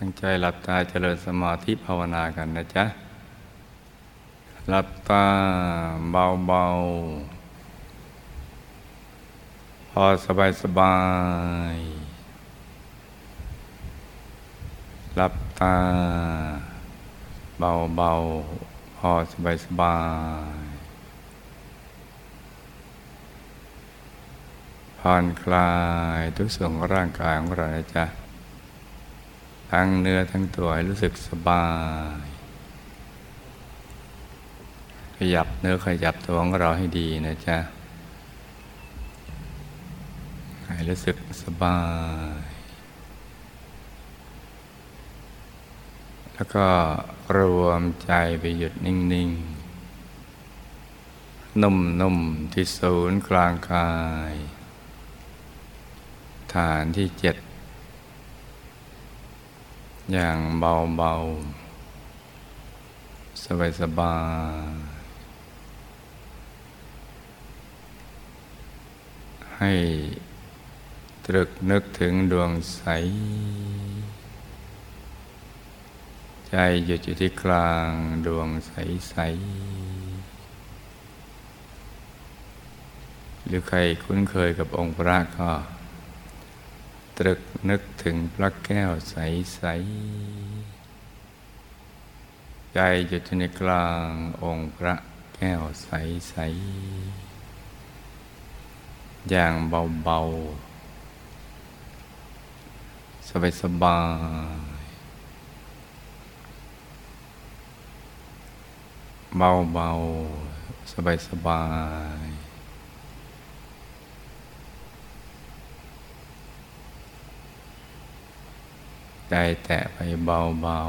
ตั้งใจหลับตาเจริญสมาธิภาวนากันนะจ๊ะ หลับตาเบาๆ พอสบายสบาย หลับตา เบาๆ พอสบายสบายผ่อนคลายทุกส่วนของร่างกายของเรานะจ๊ะ ทั้งเนื้อทั้งตัวให้รู้สึกสบาย ขยับเนื้อขยับตัวของเราให้ดีนะจ๊ะ ให้รู้สึกสบาย แล้วก็รวมใจไปหยุดนิ่ง ๆ นุ่ม ๆ ที่ศูนย์กลางกาย ฐานที่เจ็ด อย่างเบาๆ สบายๆ ให้ตรึกนึกถึงดวงใส ใจหยุดอยู่ที่กลางดวงใสๆหรือใครคุ้นเคยกับองค์พระก็ ตรึกนึกถึงพระแก้วใส ๆ ใจหยุดในกลางองค์พระแก้วใส ๆ อย่างเบา ๆ สบาย ๆ เบา ๆ สบาย ๆ ใจแตะไปเบา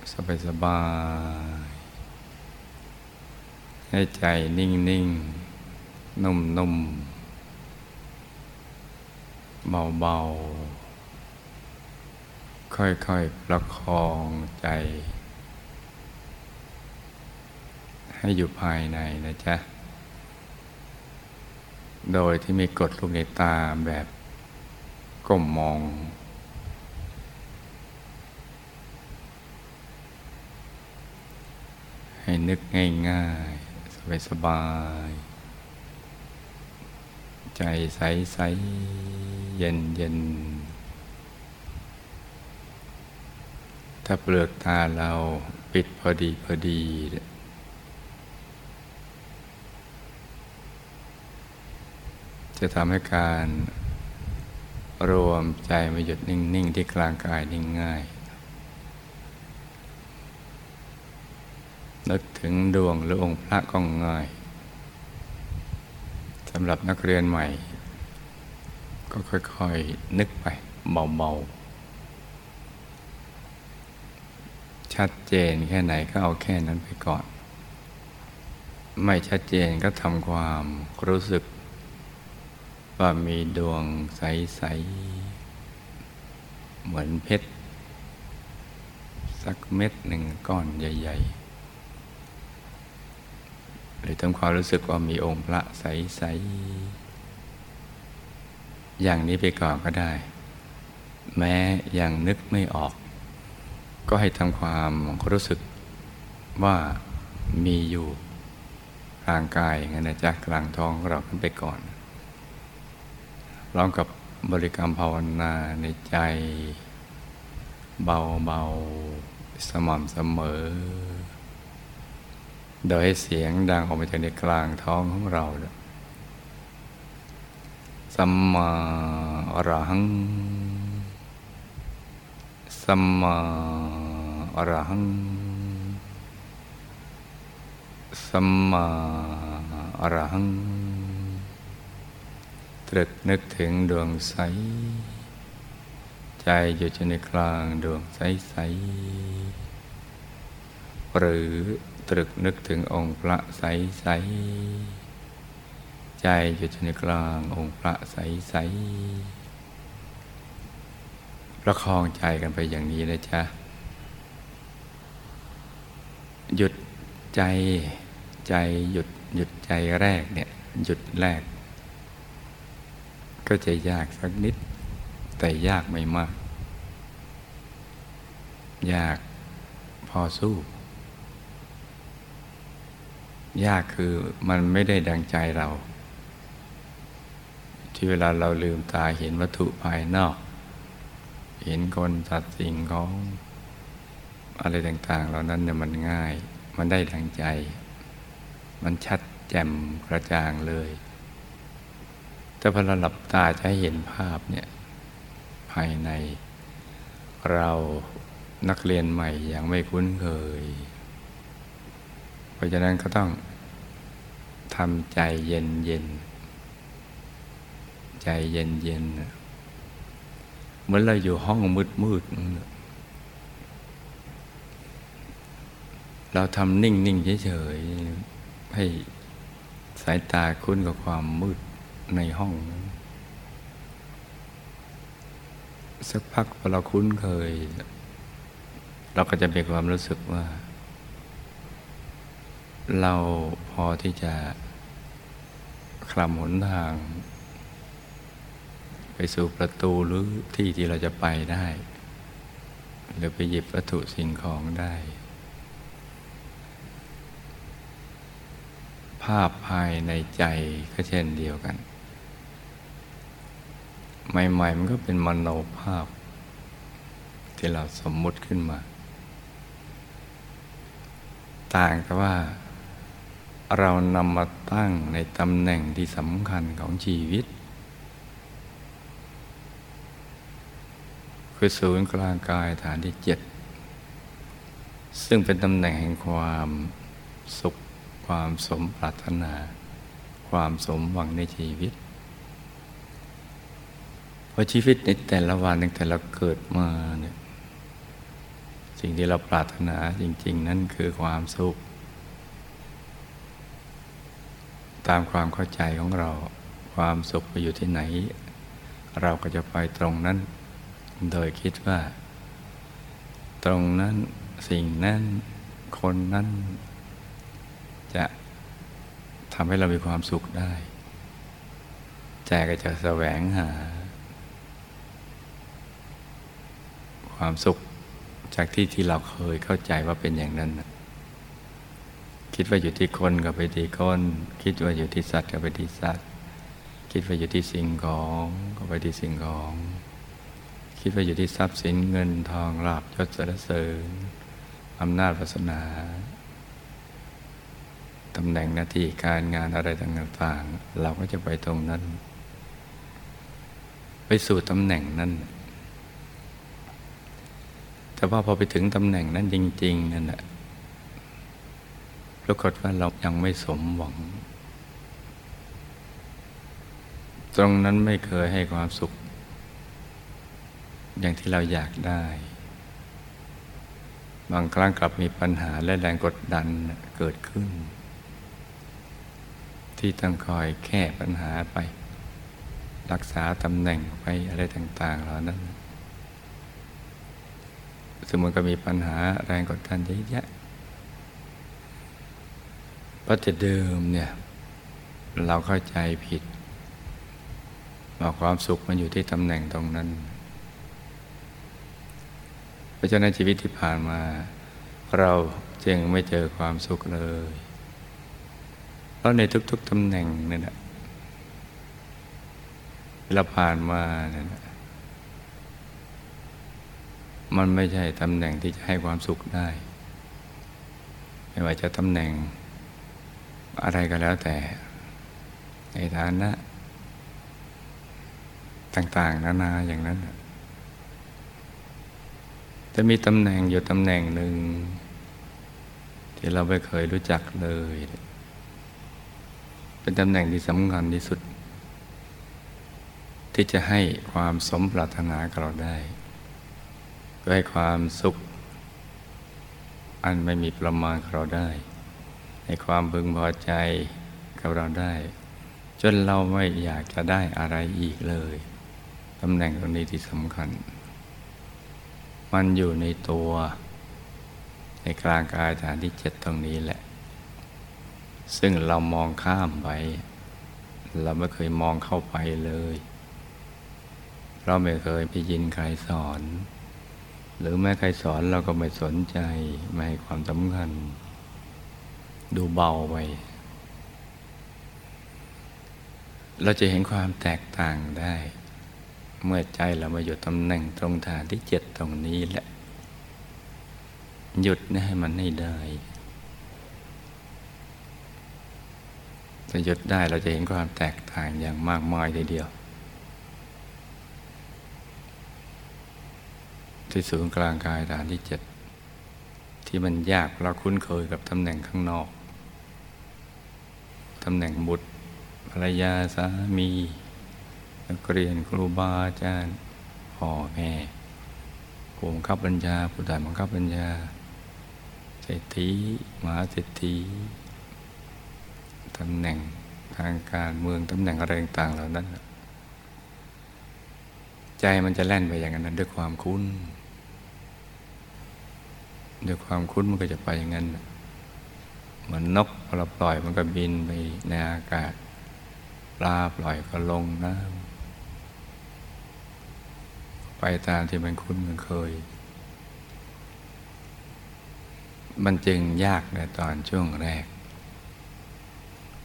ๆ สบายๆให้ใจนิ่งๆนุ่มๆเบาๆค่อยๆ ประคองใจ ให้อยู่ภายในนะจ๊ะ โดยที่ไม่กดลูกในตาแบบ ก้มมอง ให้นึกง่ายๆ สบายๆใจใสๆเย็นๆถ้าเปลือกตาเราปิดพอดีพอดีจะทำให้การ รวมใจมาหยุดนิ่ง ๆ ที่กลางกายนิ่งง่าย นึกถึงดวงหรือองค์พระก็ง่ายสำหรับนักเรียนใหม่ ก็ค่อย ๆ นึกไปเบา ๆ ชัดเจนแค่ไหนก็เอาแค่นั้นไปก่อน ไม่ชัดเจนก็ทำความรู้สึก ว่ามีดวงใส ๆ เหมือนเพชร สักเม็ดหนึ่งก้อนใหญ่ ๆ หรือทำความรู้สึกว่ามีองค์พระใส ๆ อย่างนี้ไปก่อนก็ได้ แม้ยังนึกไม่ออก ก็ให้ทำความรู้สึกว่ามีอยู่กลางกายอย่างนั้นนะจ๊ะกลางท้องเราขึ้นไปก่อน ร้อมกับบริกรรมภาวนาในใจ เบาๆ สม่ำเสมอ โดยให้เสียงดังออกมาจากในกลางท้องของเราสัมมาอรหัง สัมมาอรหัง สัมมาอรหัง ตรึกนึกถึงดวงใส ใจอยู่ในกลางดวงใสใส หรือตรึกนึกถึงองค์พระใสใส ใจอยู่ในกลางองค์พระใสใสประคองใจกันไปอย่างนี้นะจ๊ะ หยุดใจใจหยุดหยุดใจแรกเนี่ย หยุดแรก ก็จะยากสักนิด แต่ยากไม่มาก ยากพอสู้ ยากคือมันไม่ได้ดังใจเรา ที่เวลาเราลืมตาเห็นวัตถุภายนอก เห็นคนสัตว์สิ่งของอะไรต่าง ๆ เหล่านั้นเนี่ยมันง่าย มันได้ดังใจ มันชัดแจ่มกระจ่างเลย แต่พอเราหลับตาจะให้เห็นภาพเนี่ยภายในเรานักเรียนใหม่ยังไม่คุ้นเคย เพราะฉะนั้นก็ต้องทำใจเย็นเย็นใจเย็นเย็นเหมือนเราอยู่ห้องมืดมืดเราทำนิ่งนิ่งเฉยๆให้สายตาคุ้นกับความมืด ในห้องสักพักพอเราคุ้นเคย เราก็จะมีความรู้สึกว่า เราพอที่จะคลำหนทาง ไปสู่ประตูหรือที่ที่เราจะไปได้ หรือไปหยิบวัตถุสิ่งของได้ ภาพภายในใจก็เช่นเดียวกัน ใหม่ๆมันก็เป็นมโนภาพ ที่เราสมมุติขึ้นมา ต่างแต่ว่า เรานำมาตั้งในตำแหน่งที่สำคัญของชีวิต คือศูนย์กลางกายฐานที่เจ็ดซึ่งเป็นตำแหน่งแห่งความสุข ความสมปรารถนา ความสมหวังในชีวิต เพราะชีวิตในแต่ละวันตั้งแต่เราเกิดมาเนี่ยสิ่งที่เราปรารถนาจริง ๆ นั่นคือความสุข ตามความเข้าใจของเราความสุขไปอยู่ที่ไหน เราก็จะไปตรงนั้น โดยคิดว่า ตรงนั้นสิ่งนั้นคนนั้น จะทำให้เรามีความสุขได้ใจก็จะแสวงหา ความสุขจากที่ที่เราเคยเข้าใจว่าเป็นอย่างนั้นคิดว่าอยู่ที่คนก็ไปที่คน คิดว่าอยู่ที่สัตว์ก็ไปที่สัตว์ คิดว่าอยู่ที่สิ่งของก็ไปที่สิ่งของ คิดว่าอยู่ที่ทรัพย์สินเงินทองลาภยศสรรเสริญอำนาจวาสนาตำแหน่งหน้าที่การงานอะไรต่างๆ เราก็จะไปตรงนั้น ไปสู่ตำแหน่งนั้น แต่ว่าพอไปถึงตำแหน่งนั้นจริง ๆ นั่นแหละปรากฏว่าเรายังไม่สมหวัง ตรงนั้นไม่เคยให้ความสุข อย่างที่เราอยากได้ บางครั้งกลับมีปัญหาและแรงกดดันเกิดขึ้น ที่ต้องคอยแก้ปัญหาไป รักษาตำแหน่งไปอะไรต่าง ๆ เหล่านั้น สมมติก็มีปัญหาแรงกดดันเยอะแยะปัจจุเดิมเนี่ย เราเข้าใจผิดว่าความสุขมันอยู่ที่ตำแหน่งตรงนั้น เพราะฉะนั้นชีวิตที่ผ่านมา เราจึงไม่เจอความสุขเลย เพราะในทุก ๆตำแหน่งนั่นแหละเราผ่านมาเนี่ย มันไม่ใช่ตำแหน่งที่จะให้ความสุขได้ ไม่ว่าจะตำแหน่งอะไรก็แล้วแต่ ในฐานะ ต่างๆ นานาอย่างนั้นจะมีตำแหน่งอยู่ตำแหน่งหนึ่ง ที่เราไม่เคยรู้จักเลย เป็นตำแหน่งที่สำคัญที่สุด ที่จะให้ความสมปรารถนากับเราได้ ให้ความสุข อันไม่มีประมาณเราได้ ให้ความพึงพอใจกับเราได้ จนเราไม่อยากจะได้อะไรอีกเลยตำแหน่งตรงนี้ที่สำคัญ มันอยู่ในตัว ในกลางกายฐานที่เจ็ดตรงนี้แหละ ซึ่งเรามองข้ามไป เราไม่เคยมองเข้าไปเลย เราไม่เคยไปยินใครสอน หรือแม้ใครสอนเราก็ไม่สนใจ ไม่ให้ความสำคัญ ดูเบาไป เราจะเห็นความแตกต่างได้ เมื่อใจเรามาอยู่ตำแหน่งตรงฐานที่เจ็ดตรงนี้แหละ หยุดนะให้มันให้ได้ถ้าหยุดได้เราจะเห็นความแตกต่างอย่างมากมายทีเดียว ที่ศูนย์กลางกายฐานที่เจ็ดที่มันยากเราคุ้นเคยกับตำแหน่งข้างนอกตำแหน่งบุตรภรรยาสามีนักเรียนครูบาอาจารย์พ่อแม่ผู้บังคับบัญชาผู้ใต้บังคับบัญชาเศรษฐีมหาเศรษฐีตำแหน่งทางการเมืองตำแหน่งอะไรต่างๆเหล่านั้น ใจมันจะแล่นไปอย่างนั้นด้วยความคุ้น ด้วยความคุ้นมันก็จะไปอย่างนั้นเหมือนนกพอเราปล่อยมันก็บินไปในอากาศปลาปล่อยก็ลงน้ำไปตามที่มันคุ้นมันเคย มันจึงยากในตอนช่วงแรก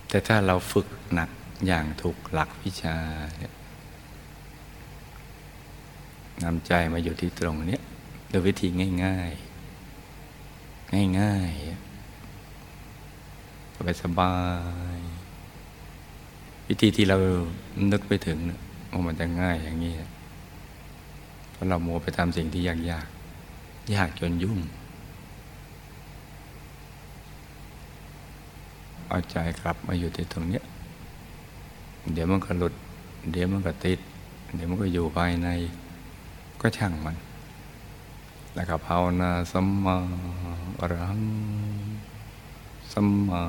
แต่ถ้าเราฝึกหนักอย่างถูกหลักวิชานำใจมาอยู่ที่ตรงนี้โดยวิธีง่าย ๆ ง่ายๆสบายสบายวิธีที่เรานึกไปถึงว่ามันจะง่ายอย่างนี้เพราะเราโมไปทำสิ่งที่ยากๆยากจนยุ่ง เอาใจกลับมาอยู่ที่ตรงนี้เดี๋ยวมันก็หลุด เดี๋ยวมันก็ติด เดี๋ยวมันก็อยู่ภายใน ก็ช่างมัน แล้วก็ภาวนาสัมมาอรหังสัมมา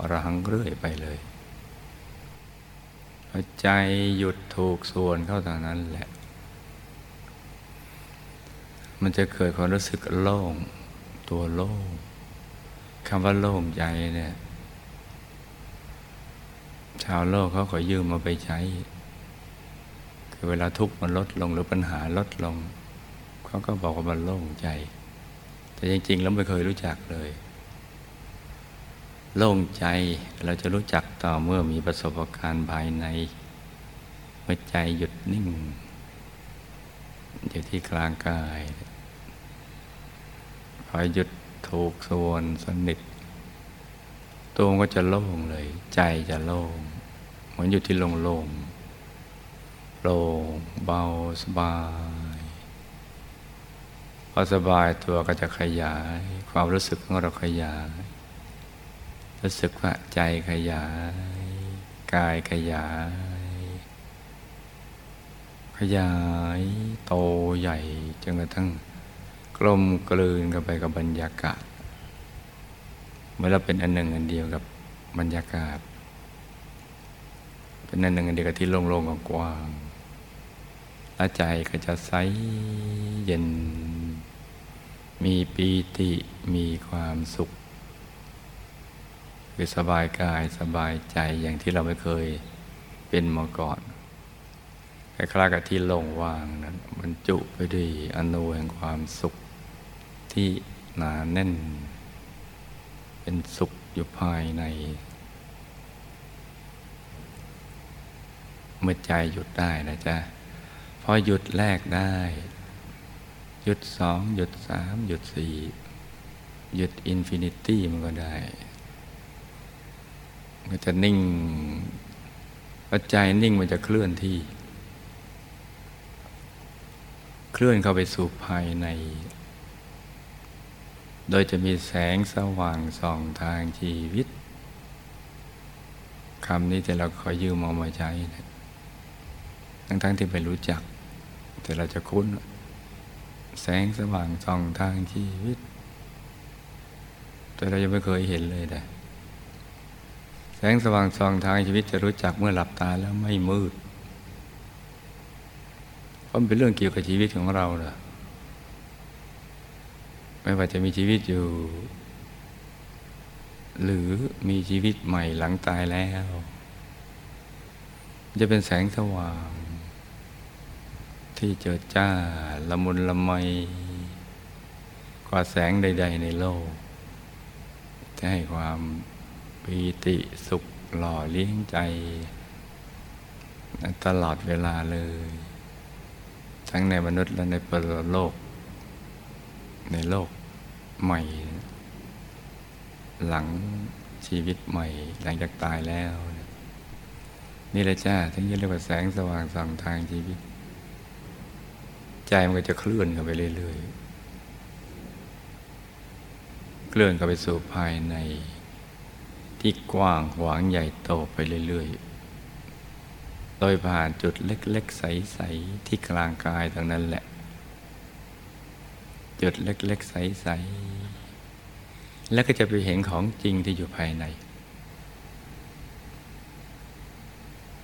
อรหังเรื่อยไปเลยใจหยุดถูกส่วนเข้าทางนั้นแหละ มันจะเกิดความรู้สึกโล่ง ตัวโล่งคำว่าโล่งใจเนี่ย ชาวโลกเขาขอยืมมาไปใช้ คือเวลาทุกข์มันลดลงหรือปัญหาลดลง เขาก็บอกว่ามันโล่งใจ แต่จริง ๆ แล้วไม่เคยรู้จักเลย โล่งใจเราจะรู้จักต่อเมื่อมีประสบการณ์ภายในเมื่อใจหยุดนิ่ง อยู่ที่กลางกายพอหยุดถูกส่วนสนิทตัวก็จะโล่งเลย ใจจะโล่ง เหมือนอยู่ที่โล่งโล่งโปร่งเบาสบาย อสบายตัวก็จะขยาย ความรู้สึกของเราขยาย รู้สึกว่าใจขยาย กายขยาย ขยาย โตใหญ่จนกระทั่งกลมกลืนกันไปกับบรรยากาศเมื่อเราเป็นอันหนึ่งอันเดียวกับบรรยากาศ เป็นอันหนึ่งอันเดียวกับที่โล่งๆกว้างและใจก็จะใสเย็น มีปีติมีความสุข คือสบายกายสบายใจอย่างที่เราไม่เคยเป็นมาก่อนคล้ายๆกับที่โล่งว่างนั้นบรรจุไปด้วยอณูแห่งความสุขที่หนาแน่น เป็นสุขอยู่ภายใน เมื่อใจหยุดได้นะจ๊ะพอหยุดแรกได้ หยุดสองหยุดสามหยุดสี่หยุด infinity มันก็ได้ มันจะนิ่งพอใจนิ่งมันจะเคลื่อนที่ เคลื่อนเข้าไปสู่ภายใน โดยจะมีแสงสว่างส่องทางชีวิตคำนี้ที่เราคอยยืมเอามาใช้ทั้งๆทที่ไม่รู้จัก แต่เราจะคุ้น แสงสว่างส่องทางชีวิต แต่เรายังไม่เคยเห็นเลยแต่แสงสว่างส่องทางชีวิตจะรู้จักเมื่อหลับตาแล้วไม่มืดเพราะมันเป็นเรื่องเกี่ยวกับชีวิตของเราเละไม่ว่าจะมีชีวิตอยู่ หรือมีชีวิตใหม่หลังตายแล้ว จะเป็นแสงสว่าง ที่เจิดจ้าละมุนละไมกว่าแสงใด ๆ ในโลก จะให้ความปีติสุขหล่อเลี้ยงใจ ตลอดเวลาเลย ทั้งในมนุษย์และในปรโลก ในโลกใหม่ หลังชีวิตใหม่ หลังจากตายแล้ว นี่แหละจ้าทั้งยี่เรียกว่าแสงสว่างส่องทางชีวิต ใจมันก็จะเคลื่อนกันไปเรื่อยๆ เคลื่อนกันไปสู่ภายใน ที่กว้างขวางใหญ่โตไปเรื่อยๆ โดยผ่านจุดเล็กๆ ใสๆ ที่กลางกายตรงนั้นแหละ จุดเล็กๆ ใสๆ แล้วก็จะไปเห็นของจริงที่อยู่ภายใน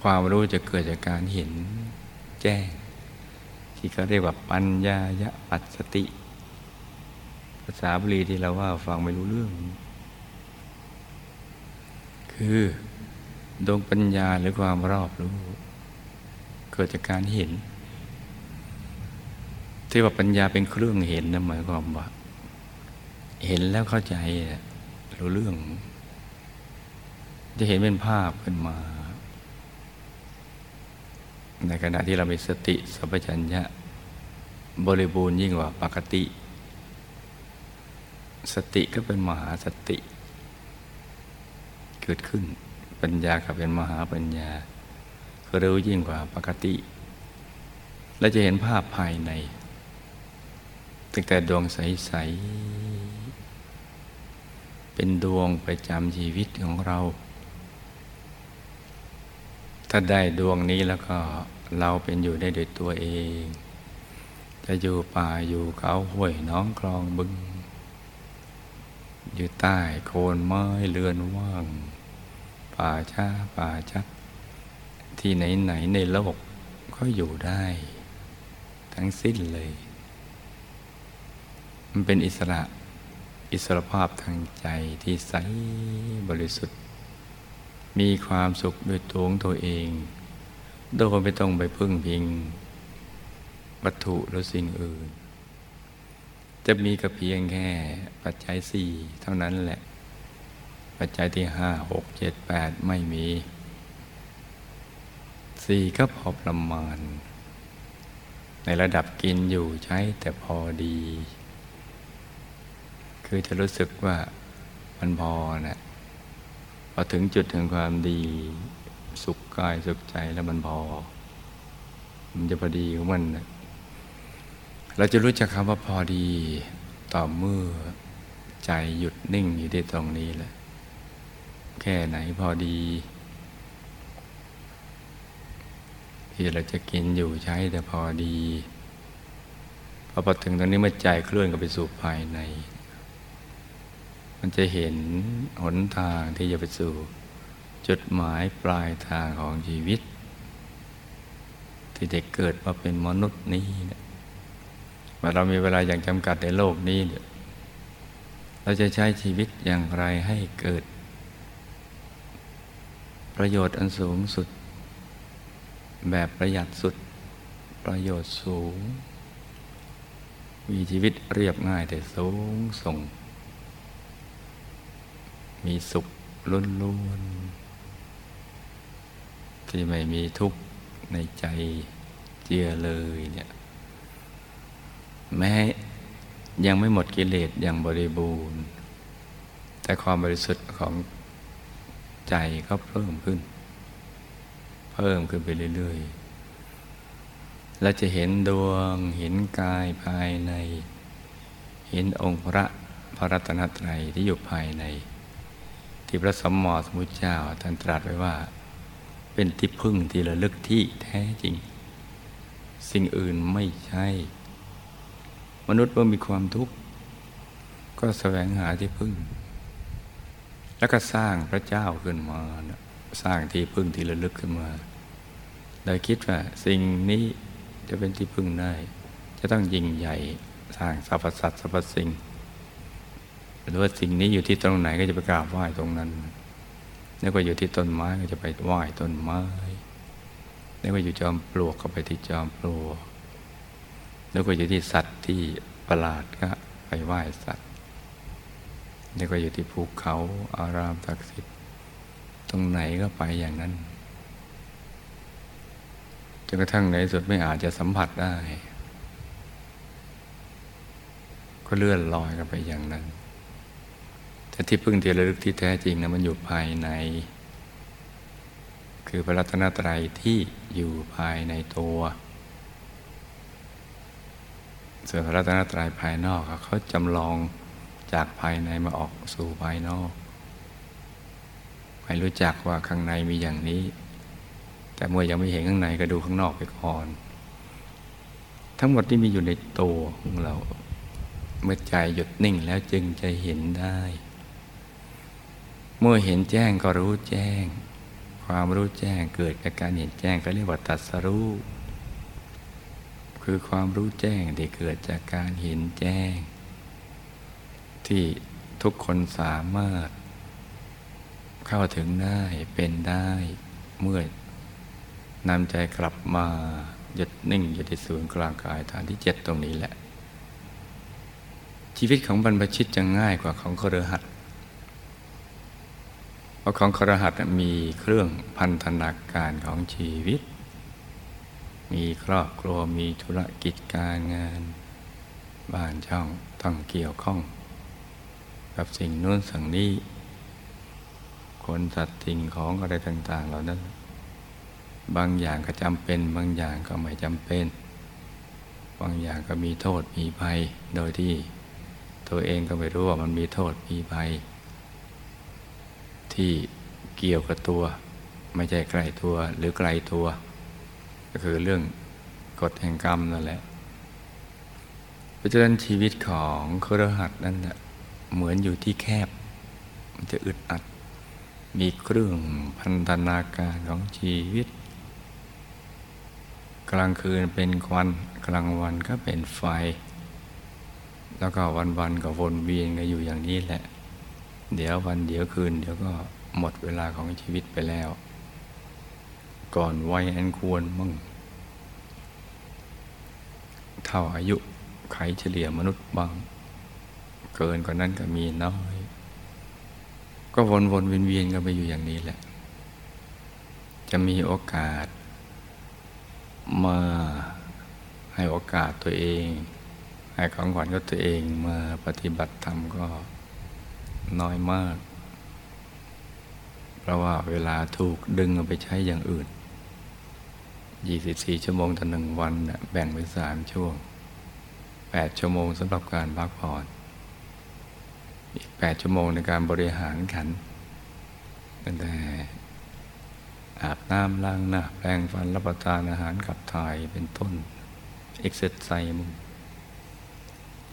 ความรู้จะเกิดจากการเห็นแจ้ง ที่เขาเรียกว่าปัญญายะปัสสติ ภาษาบาลีที่เราว่าฟังไม่รู้เรื่อง คือดวงปัญญาหรือความรอบรู้ เกิดจากการเห็น ที่ว่าปัญญาเป็นเครื่องเห็นนะหมายความว่า เห็นแล้วเข้าใจรู้เรื่อง จะเห็นเป็นภาพขึ้นมา ในขณะที่เรามีสติสัพพัญญะบริบูรณ์ยิ่งกว่าปกติ สติก็เป็นมหาสติ เกิดขึ้นปัญญาก็เป็นมหาปัญญาก็รู้ยิ่งกว่าปกติ และจะเห็นภาพภายในตั้งแต่ดวงใส ๆ เป็นดวงประจำชีวิตของเรา ถ้าได้ดวงนี้แล้วก็เราเป็นอยู่ได้โดยตัวเอง จะอยู่ป่าอยู่เขาห้วยน้องคลองบึง อยู่ใต้โคนไม้เรือนว่าง ป่าช้าป่าชัด ที่ไหนไหนในโลกก็อยู่ได้ ทั้งสิ้นเลย มันเป็นอิสระอิสรภาพทางใจที่ใสบริสุทธิ์ มีความสุขด้วยตัวของตัวเอง โดยไม่ต้องไปพึ่งพิง วัตถุหรือสิ่งอื่น จะมีกับเพียงแค่ปัจจัยสี่เท่านั้นแหละ ปัจจัยที่ห้าหกเจ็ดแปดไม่มีสี่ก็พอประมาณ ในระดับกินอยู่ใช้แต่พอดี คือจะรู้สึกว่ามันพอนะ พอถึงจุดถึงความดีสุขกายสุขใจแล้วมันพอ มันจะพอดีของมันนะเราจะรู้จักคำว่าพอดีต่อเมื่อใจหยุดนิ่งอยู่ที่ตรงนี้แหละ แค่ไหนพอดี ที่เราจะกินอยู่ใช้แต่พอดีพอพอถึงตรงนี้เมื่อใจเคลื่อนกับไปสู่ภายใน มันจะเห็นหนทางที่จะไปสู่ จุดหมายปลายทางของชีวิต ที่เด็กเกิดมาเป็นมนุษย์นี้เนี่ยว่เรามีเวลาอย่างจำกัดในโลกนี้เนี่ยเราจะใช้ชีวิตอย่างไรให้เกิด ประโยชน์อันสูงสุด แบบประหยัดสุด ประโยชน์สูง มีชีวิตเรียบง่ายแต่สูงส่ง มีสุขล้นล้วนที่ไม่มีทุกข์ในใจเจียเลยเนี่ยแม้ยังไม่หมดกิเลสอย่างบริบูรณ์ แต่ความบริสุทธิ์ของใจก็เพิ่มขึ้น เพิ่มขึ้นไปเรื่อยๆ และจะเห็นดวง เห็นกายภายใน เห็นองค์พระพระรัตนตรัยที่อยู่ภายใน ที่พระสมมอสมุทธเจ้าท่านตรัสไว้ว่า เป็นที่พึ่งที่ระลึกที่แท้จริง สิ่งอื่นไม่ใช่ มนุษย์เมื่อมีความทุกข์ก็แสวงหาที่พึ่ง แล้วก็สร้างพระเจ้าขึ้นมาสร้างที่พึ่งที่ระลึกขึ้นมาโดยคิดว่าสิ่งนี้จะเป็นที่พึ่งได้ จะต้องยิ่งใหญ่สร้างสรรพสัตว์สรรพสิ่ง หรือว่าสิ่งนี้อยู่ที่ตรงไหนก็จะไปกราบไหว้ตรงนั้นนึกว่าอยู่ที่ต้นไม้ก็จะไปไหว้ต้นไม้นึกว่าอยู่จอมปลวกก็ไปที่จอมปลวกแล้วก็อยู่ที่สัตว์ที่ประหลาดก็ไปไหว้สัตว์นี่ก็อยู่ที่ภูเขาอารามศักดิ์สิทธิ์ตรงไหนก็ไปอย่างนั้นจนกระทั่งในสุดไม่อาจจะสัมผัสได้ ก็เลื่อนลอยกันไปอย่างนั้น แต่ที่พึ่งที่ระลึกที่แท้จริงนะมันอยู่ภายใน คือพระรัตนตรัยที่อยู่ภายในตัว ส่วนพระรัตนตรัยภายนอกเขาจำลองจากภายในมาออกสู่ภายนอกให้รู้จักว่าข้างในมีอย่างนี้ แต่เมื่อยังไม่เห็นข้างในก็ดูข้างนอกไปก่อน ทั้งหมดที่มีอยู่ในตัวของเรา เมื่อใจหยุดนิ่งแล้วจึงจะเห็นได้ เมื่อเห็นแจ้งก็รู้แจ้ง ความรู้แจ้งเกิดจากการเห็นแจ้งก็เรียกว่าตัดสรู้คือความรู้แจ้งที่เกิดจากการเห็นแจ้ง ที่ทุกคนสามารถ เข้าถึงได้เป็นได้เมื่อนำใจกลับมาหยุดนิ่งอยู่ที่ศูนย์กลางกายฐานที่เจ็ดตรงนี้แหละ ชีวิตของบรรพชิตจะง่ายกว่าของครหัส เพราะของครหัสมีเครื่องพันธนาการของชีวิต มีครอบครัวมีธุรกิจการงาน บ้านช่องต้องเกี่ยวข้อง กับสิ่งนู้นสิ่งนี้ คนสัตว์สิ่งของอะไรต่าง ๆ เหล่านั้น บางอย่างก็จำเป็น บางอย่างก็ไม่จำเป็น บางอย่างก็มีโทษมีภัย โดยที่ตัวเองก็ไม่รู้ว่ามันมีโทษมีภัย ที่เกี่ยวกับตัว ไม่ใช่ใกล้ตัวหรือไกลตัว ก็คือเรื่องกฎแห่งกรรมนั่นแหละเพราะฉะนั้นชีวิตของครหัสนั่นแหละเหมือนอยู่ที่แคบ มันจะอึดอัด มีเครื่องพันธนาการของชีวิต กลางคืนเป็นควันกลางวันก็เป็นไฟ แล้วก็วันๆก็วนเวียนกันอยู่อย่างนี้แหละ เดี๋ยววันเดี๋ยวคืน เดี๋ยวก็หมดเวลาของชีวิตไปแล้ว ก่อนวัยอันควรมั่งเท่าอายุไขเฉลี่ยมนุษย์บาง เกินกว่านั้นก็มีน้อย ก็วนวนเวียนเวียนกันไปอยู่อย่างนี้แหละ จะมีโอกาส มาให้โอกาสตัวเอง ให้ของขวัญกับตัวเองมาปฏิบัติธรรมก็ น้อยมาก เพราะว่าเวลาถูกดึงเอาไปใช้อย่างอื่น 24 ชั่วโมงต่อหนึ่งวันแบ่งเป็นสามช่วง 8 ชั่วโมงสำหรับการพักผ่อน อีกแปดชั่วโมงในการบริหารขันตั้งแต่อาบน้ำล้างหน้าแปรงฟันรับประทานอาหารขับถ่ายเป็นต้นเอ็กซ์ไซส์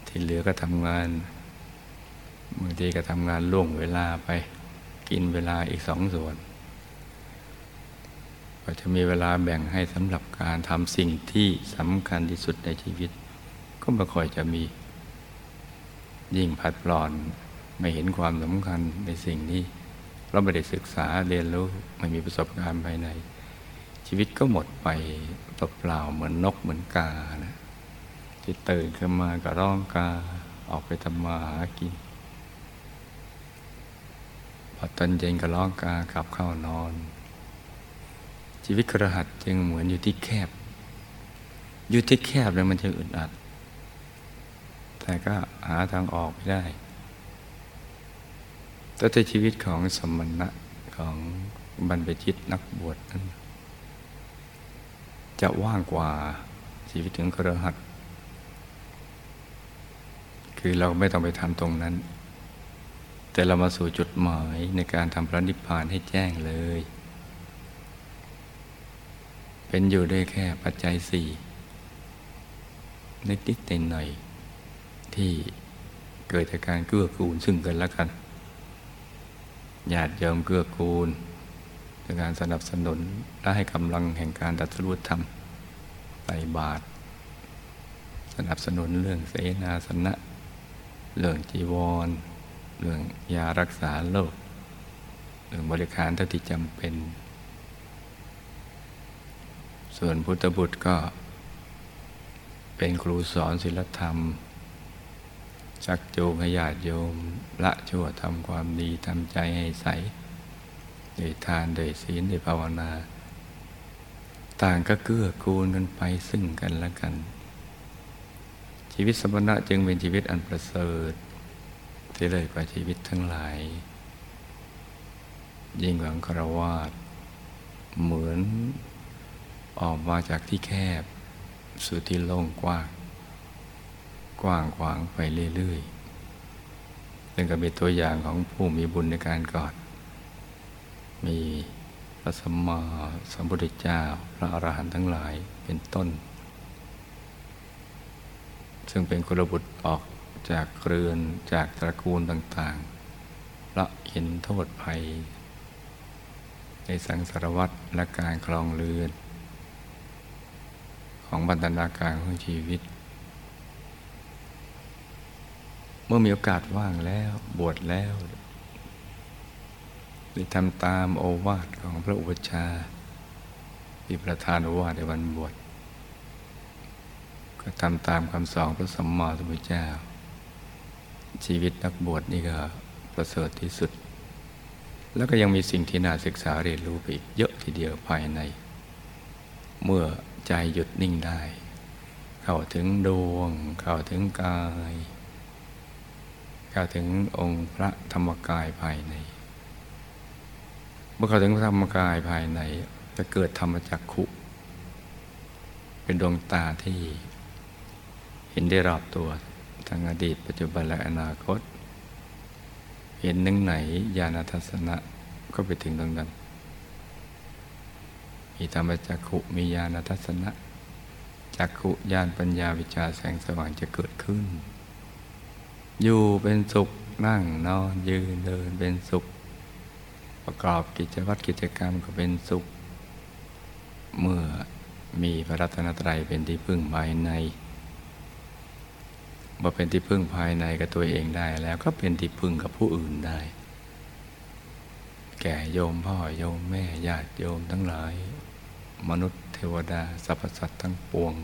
ที่เหลือก็ทำงาน บางทีก็ทำงานล่วงเวลาไปกินเวลาอีกสองส่วน ก็จะมีเวลาแบ่งให้สำหรับการทำสิ่งที่สำคัญที่สุดในชีวิต ก็ไม่ค่อยจะมี ยิ่งผัดปลอนไม่เห็นความสำคัญในสิ่งนี้เราไม่ได้ศึกษาเรียนรู้ไม่มีประสบการณ์ภายใน ชีวิตก็หมดไปเปล่าเหมือนนกเหมือนกานะที่ตื่นขึ้นมาก็ร้องกาออกไปทำมาหากิน อตอนเย็นก็ร้องกากลับเข้านอน ชีวิตกระหัสจึงเหมือนอยู่ที่แคบ อยู่ที่แคบแล้วมันจะอึดอัด แต่ก็หาทางออกไม่ได้แต่ในชีวิตของสมณะของบรรพชิตนักบวชนั้นจะว่างกว่าชีวิตถึงครหัสคือเราไม่ต้องไปทำตรงนั้น แต่เรามาสู่จุดหมายในการทำพระนิพพานให้แจ้งเลย เป็นอยู่ได้แค่ปัจจัยสี่นิดๆหน่อยที่เกิดจากการเกื้อกูลซึ่งกันและกันญาติโยมเกื้อกูลในการสนับสนุนและให้กำลังแห่งการตัดสู้ธรรมใส่บาตรสนับสนุนเรื่องเสนาสนะ เรื่องจีวร เรื่องยารักษาโรคเรื่องบริการเท่าที่จำเป็น ส่วนพุทธบุตรก็เป็นครูสอนศิลธรรม ชักจูงให้ญาติโยม ละชั่วทำความดีทำใจให้ใสด้วยทานด้วยศีลด้วยภาวนา ต่างก็เกื้อกูลกันไปซึ่งกันและกัน ชีวิตสมณะจึงเป็นชีวิตอันประเสริฐ ที่เลยกว่าชีวิตทั้งหลาย ยิ่งหวังคารวาสเหมือนออกมาจากที่แคบ สู่ที่โล่งกว้าง กว้างขวางไปเรื่อยๆซึ่งก็เป็นตัวอย่างของผู้มีบุญในการก่อน มีพระสัมมาสัมพุทธเจ้า พระอรหันต์ทั้งหลายเป็นต้น ซึ่งเป็นกุลบุตรออก จากเรือนจากตระกูลต่างๆละเห็นโทษภัย ในสังสารวัตรและการคลองเรือน ของบรรณาการของชีวิต เมื่อมีโอกาสว่างแล้วบวชแล้วได้ทำตามโอวาทของพระอุปชาที่ประทานโอวาทในวันบวชก็ทำตามคำสอนพระสัมมาสัมพุทธเจ้า ชีวิตนักบวชนี่ก็ประเสริฐที่สุด แล้วก็ยังมีสิ่งที่น่าศึกษาเรียนรู้ไปอีกเยอะทีเดียวภายใน เมื่อใจหยุดนิ่งได้ เข้าถึงดวง เข้าถึงกาย เข้าถึงองค์พระธรรมกายภายใน เมื่อเข้าถึงพระธรรมกายภายในจะเกิดธรรมจักขุ เป็นดวงตาที่เห็นได้รอบตัว ทั้งอดีตปัจจุบันและอนาคต เห็นนึ่งไหนญาณทัศนะก็ไปถึงตรงนั้น มีธรรมจักขุมีญาณทัศนะจักขุญาณปัญญาวิชาแสงสว่างจะเกิดขึ้น อยู่เป็นสุขนั่งนอนยืนเดินเป็นสุข ประกอบกิจวัตรกิจกรรมก็เป็นสุข เมื่อมีพระรัตนตรัยเป็นที่พึ่งภายใน มาเป็นที่พึ่งภายในกับตัวเองได้แล้วก็เป็นที่พึ่งกับผู้อื่นได้ แก่โยมพ่อโยมแม่ญาติโยมทั้งหลาย มนุษย์เทวดาสรรพสัตว์ทั้งปวง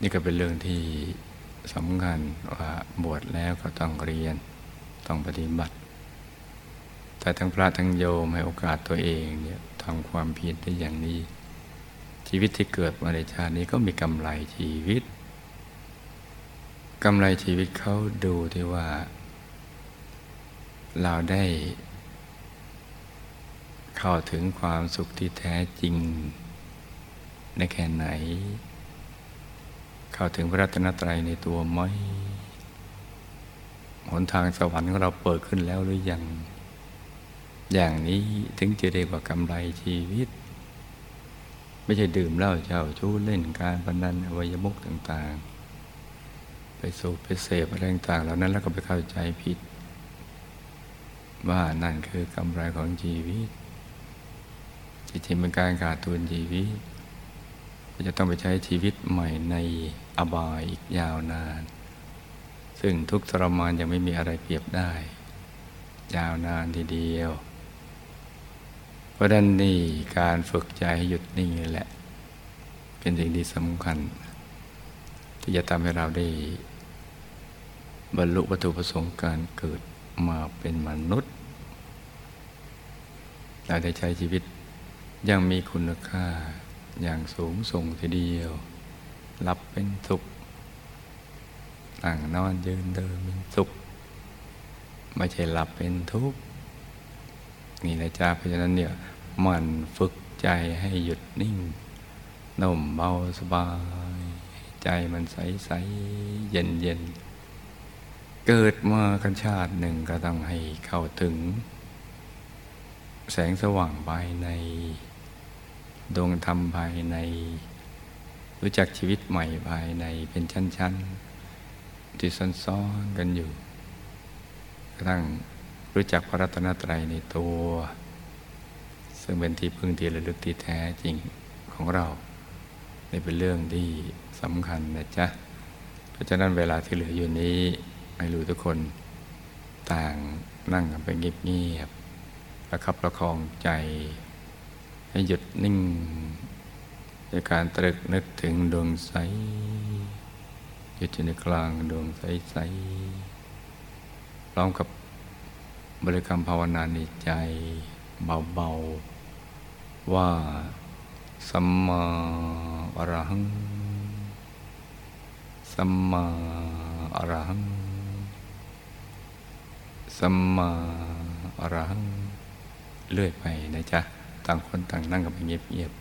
นี่ก็เป็นเรื่องที่สำคัญว่าบวชแล้วก็ต้องเรียนต้องปฏิบัติ แต่ทั้งพระทั้งโยมให้โอกาสตัวเองเนี่ยทำความเพียรได้อย่างนี้ ชีวิตที่เกิดมาในชาตินี้ก็มีกำไรชีวิตกำไรชีวิตเขาดูที่ว่า เราได้ เข้าถึงความสุขที่แท้จริงในแค่ไหน เข้าถึงพระรัตนตรัยในตัวไหมหนทางสวรรค์ของเราเปิดขึ้นแล้วหรือยัง อย่างนี้ถึงจะเรียกว่ากำไรชีวิต ไม่ใช่ดื่มเหล้าเจ้าชู้เล่นการพนันอวัยมุกต่างๆ ไปสูบไปเสพอะไรต่างๆเหล่านั้นแล้วก็ไปเข้าใจผิด ว่านั่นคือกำไรของชีวิตจริงๆเป็นการขาดทุนชีวิตก็จะต้องไปใช้ชีวิตใหม่ในอบายอีกยาวนาน ซึ่งทุกทรมานยังไม่มีอะไรเปรียบได้ ยาวนานทีเดียว ราะนั้นนี่การฝึกใจให้หยุดนิ่งนี่แหละ เป็นสิ่งที่สำคัญ ที่จะทำให้เราได้ บรรลุวัตถุประสงค์การเกิดมาเป็นมนุษย์ เราได้ใช้ชีวิตยังมีคุณค่าอย่างสูงส่งทีเดียวหลับเป็นสุขนั่งนอนยืนเดินเป็นสุข ไม่ใช่หลับเป็นทุกข์นี่นะจ๊ะเพราะฉะนั้นเนี่ย มันฝึกใจให้หยุดนิ่งนุ่มเบาสบาย ใจมันใสใสเย็นเย็นเกิดมากันชาติหนึ่งก็ต้องให้เข้าถึง แสงสว่างภายใน ดวงธรรมภายใน รู้จักชีวิตใหม่ภายในเป็นชั้นๆที่ซ้อนๆกันอยู่กระทั่งรู้จักพระรัตนตรัยในตัว ซึ่งเป็นที่พึ่งที่ระลึกที่แท้จริงของเรานี่เป็นเรื่องที่สำคัญนะจ๊ะ เพราะฉะนั้นเวลาที่เหลืออยู่นี้ให้รู้ทุกคนต่างนั่งกันไปเงียบๆประคับประคองใจ ให้หยุดนิ่งในการตรึกนึกถึงดวงใสหยุดอยู่ในกลางดวงใสๆพร้อมกับบริกรรมภาวนาในใจเบาๆ ว่า สัมมาอรหัง สัมมาอรหัง สัมมาอรหัง เลื่อยไปนะจ๊ะ ต่างคนต่างนั่งกันไปเงียบ